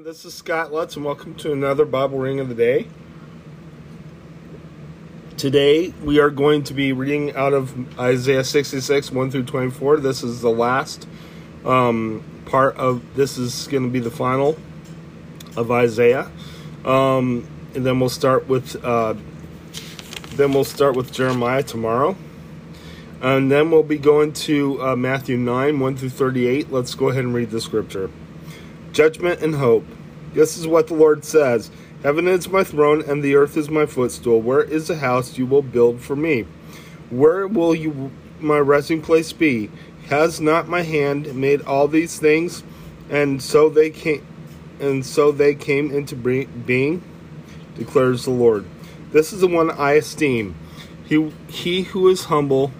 everyone. This is Scott Lutz, and welcome to another Bible Ring of the day. Today, we are going to be reading out of Isaiah 66, 1 through 24. This is the last um, part of this, is going to be the final of Isaiah. Um, and then we'll start with uh, then we'll start with Jeremiah tomorrow. And then we'll be going to uh, Matthew 9, 1 through 38. Let's go ahead and read the scripture judgment and hope. This is what the Lord says Heaven is my throne, and the earth is my footstool. Where is the house you will build for me? Where will you, my resting place be? Has not my hand made all these things? And so they came, and so they came into being, declares the Lord. This is the one I esteem. He, he who is humble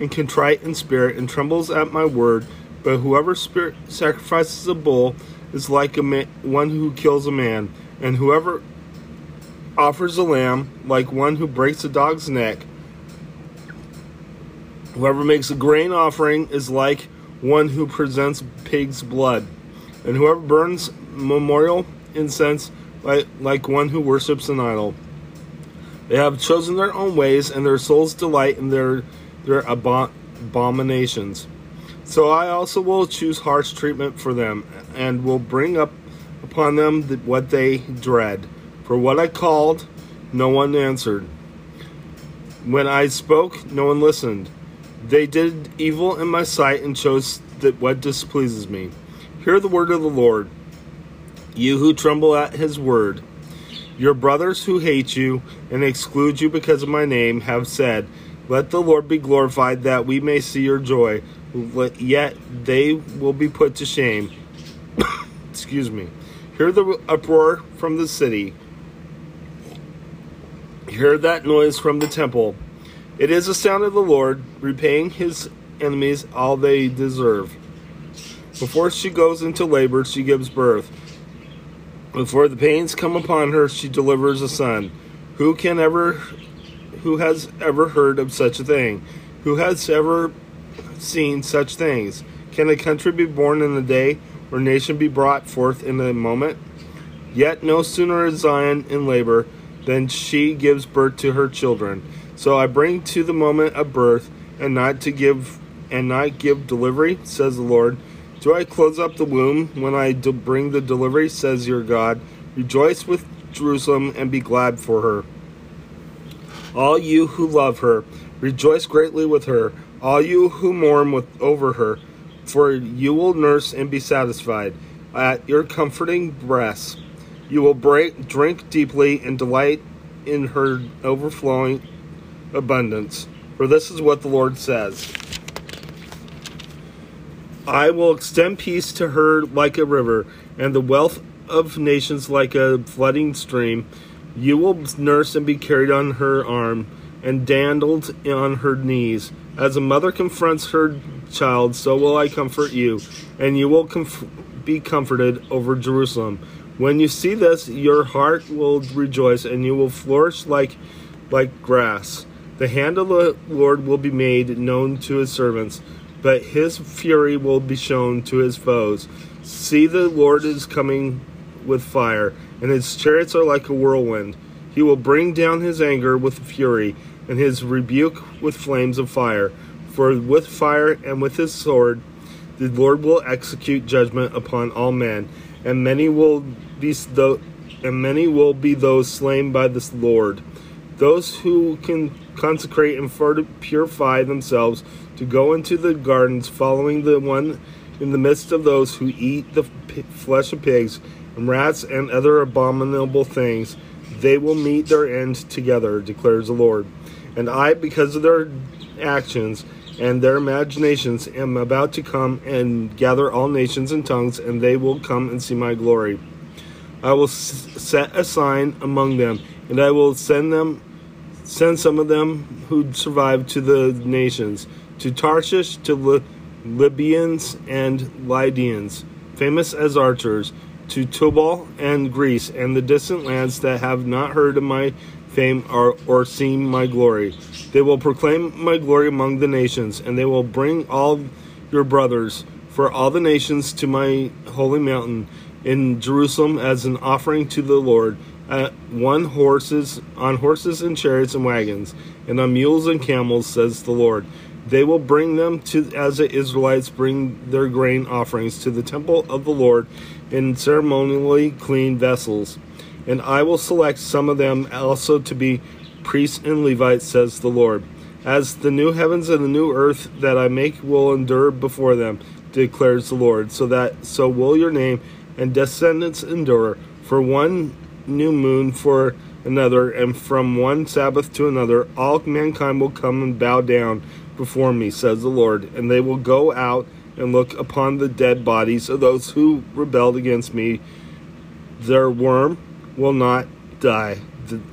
and contrite in spirit and trembles at my word. But whoever spirit sacrifices a bull is like a one who kills a man, and whoever offers a lamb like one who breaks a dog's neck. Whoever makes a grain offering is like one who presents pig's blood, and whoever burns memorial incense like, like one who worships an idol. They have chosen their own ways, and their souls delight in their their abominations. So I also will choose harsh treatment for them, and will bring up upon them what they dread. For what I called, no one answered. When I spoke, no one listened. They did evil in my sight and chose that what displeases me. Hear the word of the Lord, you who tremble at his word. Your brothers who hate you and exclude you because of my name have said, Let the Lord be glorified, that we may see your joy yet they will be put to shame. Excuse me. Hear the uproar from the city. Hear that noise from the temple. It is the sound of the Lord, repaying his enemies all they deserve. Before she goes into labor, she gives birth. Before the pains come upon her, she delivers a son. Who can ever, who has ever heard of such a thing? Who has ever seen such things. Can a country be born in a day, or nation be brought forth in a moment? Yet no sooner is Zion in labor than she gives birth to her children. So I bring to the moment of birth, and not to give and not give delivery, says the Lord. Do I close up the womb when I bring the delivery, says your God? Rejoice with Jerusalem and be glad for her. All you who love her, rejoice greatly with her all you who mourn with, over her, for you will nurse and be satisfied at your comforting breasts. You will break, drink deeply and delight in her overflowing abundance. For this is what the Lord says I will extend peace to her like a river, and the wealth of nations like a flooding stream. You will nurse and be carried on her arm, and dandled on her knees. As a mother confronts her child, so will I comfort you, and you will comf- be comforted over Jerusalem. When you see this, your heart will rejoice, and you will flourish like, like grass. The hand of the Lord will be made known to his servants, but his fury will be shown to his foes. See, the Lord is coming with fire, and his chariots are like a whirlwind. He will bring down his anger with fury and his rebuke with flames of fire. For with fire and with his sword the Lord will execute judgment upon all men, and many will be th- and many will be those slain by the Lord. Those who can consecrate and purify themselves to go into the gardens, following the one in the midst of those who eat the flesh of pigs rats and other abominable things, they will meet their end together, declares the Lord. And I, because of their actions and their imaginations, am about to come and gather all nations and tongues, and they will come and see my glory. I will set a sign among them, and I will send them, send some of them who survive to the nations, to Tarshish, to Li- Libyans and Lydians, famous as archers, to Tubal and Greece, and the distant lands that have not heard of my fame or, or seen my glory. They will proclaim my glory among the nations, and they will bring all your brothers for all the nations to my holy mountain. in Jerusalem as an offering to the Lord, uh, one horses on horses and chariots and wagons, and on mules and camels, says the Lord. They will bring them to as the Israelites bring their grain offerings to the temple of the Lord in ceremonially clean vessels. And I will select some of them also to be priests and Levites, says the Lord. As the new heavens and the new earth that I make will endure before them, declares the Lord, so that so will your name and descendants endure. For one new moon for another, and from one Sabbath to another, all mankind will come and bow down before me, says the Lord, and they will go out and look upon the dead bodies of those who rebelled against me. Their worm will not die,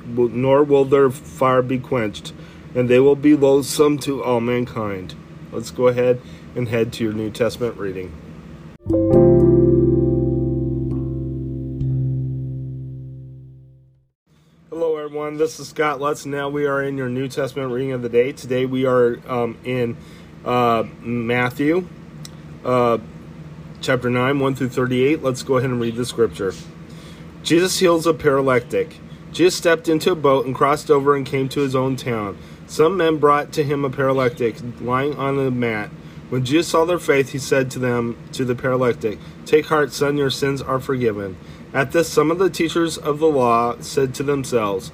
nor will their fire be quenched and they will be loathsome to all mankind. Let's go ahead and head to your New Testament reading. Hello, everyone. This is Scott Lutz. Now we are in your New Testament reading of the day. Today we are um, in uh, Matthew uh, chapter 9, 1 through 38. Let's go ahead and read the scripture. Jesus heals a paralytic. Jesus stepped into a boat and crossed over and came to his own town. Some men brought to him a paralytic lying on a mat. When Jesus saw their faith, he said to them, to the paralytic, Take heart, son, your sins are forgiven. At this, some of the teachers of the law said to themselves,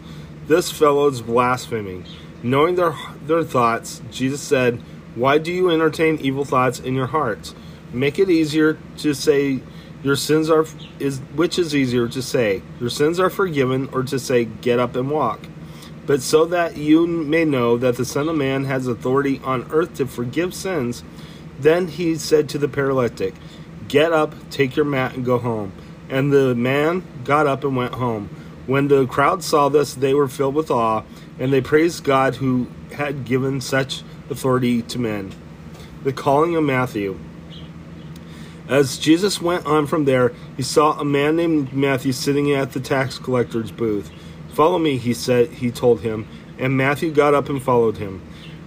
This fellow is blaspheming. Knowing their, their thoughts, Jesus said, Why do you entertain evil thoughts in your hearts? Make it easier to say, Your sins are, is, which is easier to say, Your sins are forgiven, or to say, Get up and walk? But so that you may know that the Son of Man has authority on earth to forgive sins, then he said to the paralytic, Get up, take your mat, and go home. And the man got up and went home. When the crowd saw this, they were filled with awe, and they praised God who had given such authority to men. The calling of Matthew. As Jesus went on from there, he saw a man named Matthew sitting at the tax collector's booth. Follow me, he said, he told him, and Matthew got up and followed him.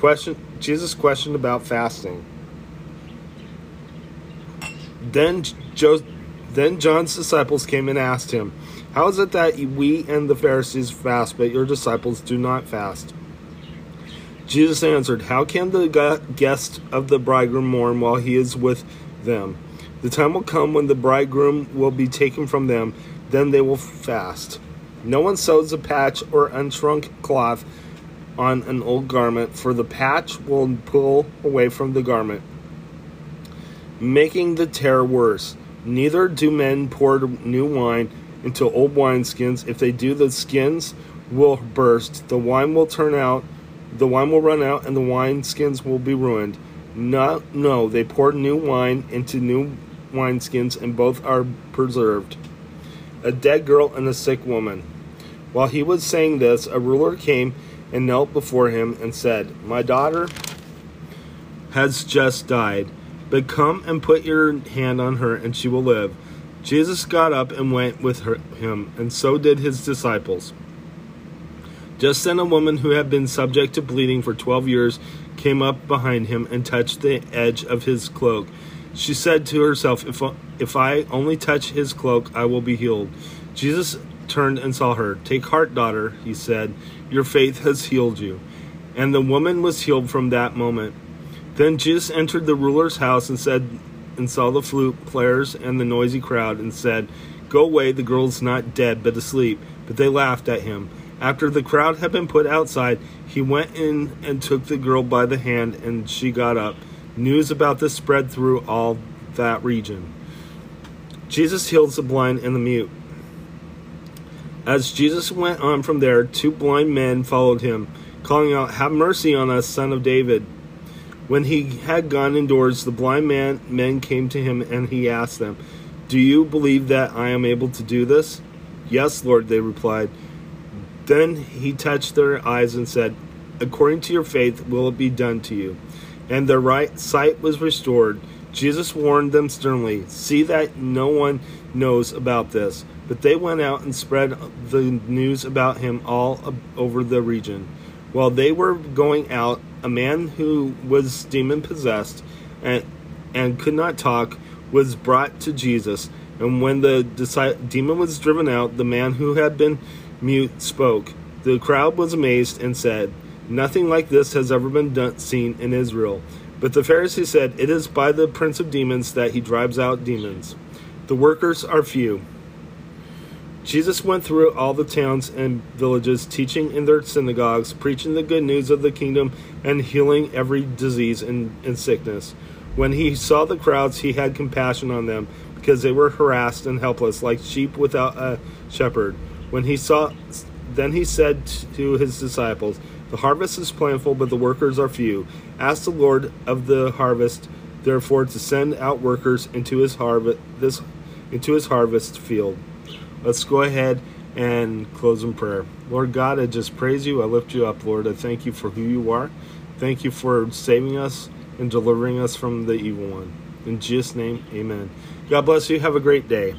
Question Jesus questioned about fasting. Then jo- then John's disciples came and asked him, How is it that we and the Pharisees fast, but your disciples do not fast? Jesus answered, How can the guest of the bridegroom mourn while he is with them? The time will come when the bridegroom will be taken from them then they will fast. No one sews a patch or unshrunk cloth on an old garment, for the patch will pull away from the garment, making the tear worse. Neither do men pour new wine into old wineskins. If they do, the skins will burst, the wine will turn out, the wine will run out, and the wineskins will be ruined. No, no, they pour new wine into new wineskins, and both are preserved a dead girl, and a sick woman. While he was saying this, a ruler came and knelt before him and said, My daughter has just died, but come and put your hand on her, and she will live. Jesus got up and went with her, him, and so did his disciples. Just then, a woman who had been subject to bleeding for twelve years came up behind him and touched the edge of his cloak. She said to herself, if, if I only touch his cloak, I will be healed. Jesus turned and saw her. Take heart, daughter, he said. Your faith has healed you. And the woman was healed from that moment. Then Jesus entered the ruler's house and said, and saw the flute players and the noisy crowd, and said, Go away, the girl's not dead, but asleep. But they laughed at him. After the crowd had been put outside, he went in and took the girl by the hand, and she got up. News about this spread through all that region. Jesus heals the blind and the mute. As Jesus went on from there, two blind men followed him, calling out, Have mercy on us, son of David. When he had gone indoors, the blind man, men came to him, and he asked them, Do you believe that I am able to do this? Yes, Lord, they replied. Then he touched their eyes and said, According to your faith will it be done to you. And their right sight was restored. Jesus warned them sternly, See that no one knows about this. But they went out and spread the news about him all over the region. While they were going out, a man who was demon possessed and, and could not talk was brought to Jesus. And when the demon was driven out, the man who had been mute spoke. The crowd was amazed and said, Nothing like this has ever been done, seen in Israel. But the Pharisees said, It is by the prince of demons that he drives out demons. The workers are few. Jesus went through all the towns and villages, teaching in their synagogues, preaching the good news of the kingdom, and healing every disease and, and sickness. When he saw the crowds, he had compassion on them, because they were harassed and helpless, like sheep without a shepherd. When he saw, then he said to his disciples, The harvest is plentiful, but the workers are few. Ask the Lord of the harvest, therefore, to send out workers into his harvest this into his harvest field. Let's go ahead and close in prayer. Lord God, I just praise you. I lift you up, Lord. I thank you for who you are. Thank you for saving us and delivering us from the evil one. In Jesus' name, amen. God bless you. Have a great day.